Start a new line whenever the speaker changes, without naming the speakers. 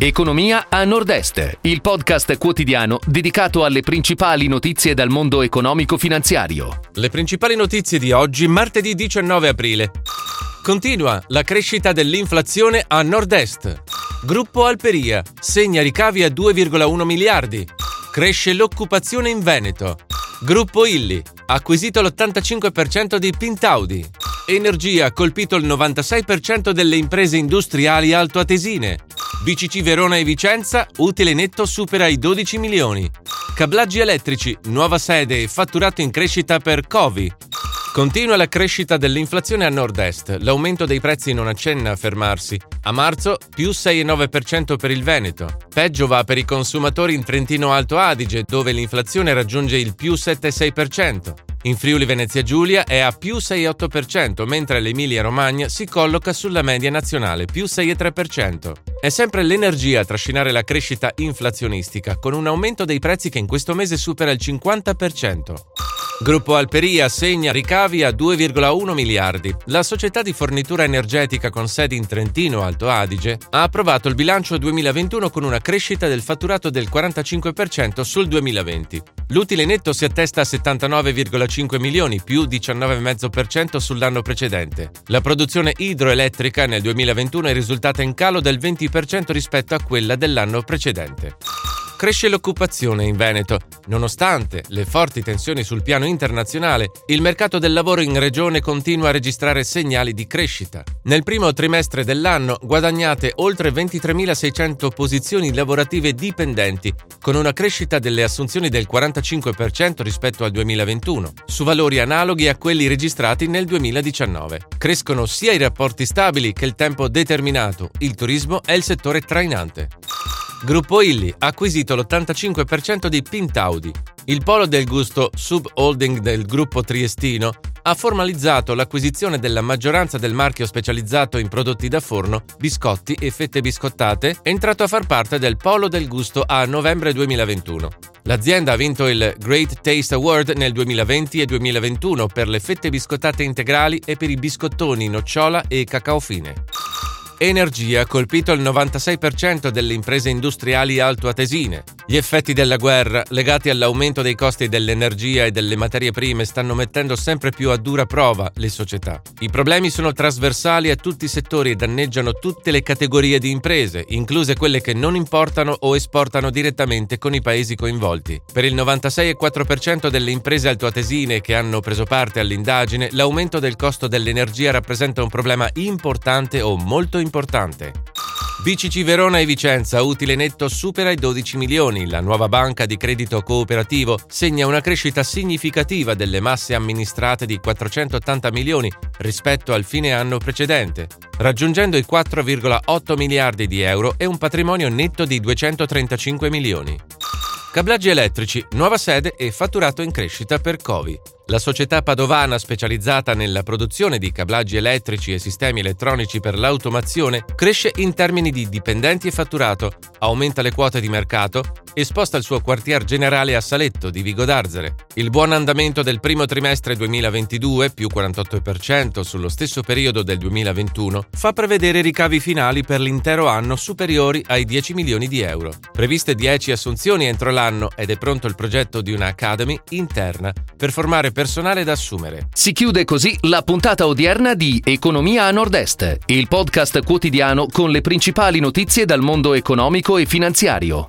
Economia a Nord-Est, il podcast quotidiano dedicato alle principali notizie dal mondo economico-finanziario.
Le principali notizie di oggi, martedì 19 aprile. Continua la crescita dell'inflazione a Nord-Est. Gruppo Alperia segna ricavi a 2,1 miliardi. Cresce l'occupazione in Veneto. Gruppo Illi acquisito l'85% di Pintaudi. Energia colpito il 96% delle imprese industriali altoatesine. BCC Verona e Vicenza, utile netto supera i 12 milioni. Cablaggi elettrici, nuova sede e fatturato in crescita per Covi. Continua la crescita dell'inflazione a nord-est, l'aumento dei prezzi non accenna a fermarsi. A marzo più 6,9% per il Veneto. Peggio va per i consumatori in Trentino Alto Adige, dove l'inflazione raggiunge il più 7,6%. In Friuli Venezia Giulia è a più 6,8%, mentre l'Emilia Romagna si colloca sulla media nazionale, più 6,3%. È sempre l'energia a trascinare la crescita inflazionistica, con un aumento dei prezzi che in questo mese supera il 50%. Gruppo Alperia segna ricavi a 2,1 miliardi. La società di fornitura energetica con sedi in Trentino Alto Adige ha approvato il bilancio 2021 con una crescita del fatturato del 45% sul 2020. L'utile netto si attesta a 79,5 milioni, più 19,5% sull'anno precedente. La produzione idroelettrica nel 2021 è risultata in calo del 20% rispetto a quella dell'anno precedente. Cresce l'occupazione in Veneto. Nonostante le forti tensioni sul piano internazionale, il mercato del lavoro in regione continua a registrare segnali di crescita. Nel primo trimestre dell'anno guadagnate oltre 23.600 posizioni lavorative dipendenti, con una crescita delle assunzioni del 45% rispetto al 2021, su valori analoghi a quelli registrati nel 2019. Crescono sia i rapporti stabili che il tempo determinato. Il turismo è il settore trainante. Gruppo Illy ha acquisito l'85% di Pintaudi. Il polo del gusto subholding del gruppo triestino ha formalizzato l'acquisizione della maggioranza del marchio specializzato in prodotti da forno, biscotti e fette biscottate, entrato a far parte del Polo del Gusto a novembre 2021. L'azienda ha vinto il Great Taste Award nel 2020 e 2021 per le fette biscottate integrali e per i biscottoni nocciola e cacao fine. Energia ha colpito il 96% delle imprese industriali altoatesine. Gli effetti della guerra, legati all'aumento dei costi dell'energia e delle materie prime, stanno mettendo sempre più a dura prova le società. I problemi sono trasversali a tutti i settori e danneggiano tutte le categorie di imprese, incluse quelle che non importano o esportano direttamente con i paesi coinvolti. Per il 96,4% delle imprese altoatesine che hanno preso parte all'indagine, l'aumento del costo dell'energia rappresenta un problema importante o molto importante. BCC Verona e Vicenza, utile netto supera i 12 milioni. La nuova banca di credito cooperativo segna una crescita significativa delle masse amministrate di 480 milioni rispetto al fine anno precedente, raggiungendo i 4,8 miliardi di euro e un patrimonio netto di 235 milioni. Cablaggi elettrici, nuova sede e fatturato in crescita per Covi. La società padovana specializzata nella produzione di cablaggi elettrici e sistemi elettronici per l'automazione cresce in termini di dipendenti e fatturato, aumenta le quote di mercato e sposta il suo quartier generale a Saletto di Vigo d'Arzere. Il buon andamento del primo trimestre 2022, più 48% sullo stesso periodo del 2021, fa prevedere ricavi finali per l'intero anno superiori ai 10 milioni di euro. Previste 10 assunzioni entro l'anno ed è pronto il progetto di una Academy interna per formare personale da assumere.
Si chiude così la puntata odierna di Economia a Nord-Est, il podcast quotidiano con le principali notizie dal mondo economico e finanziario.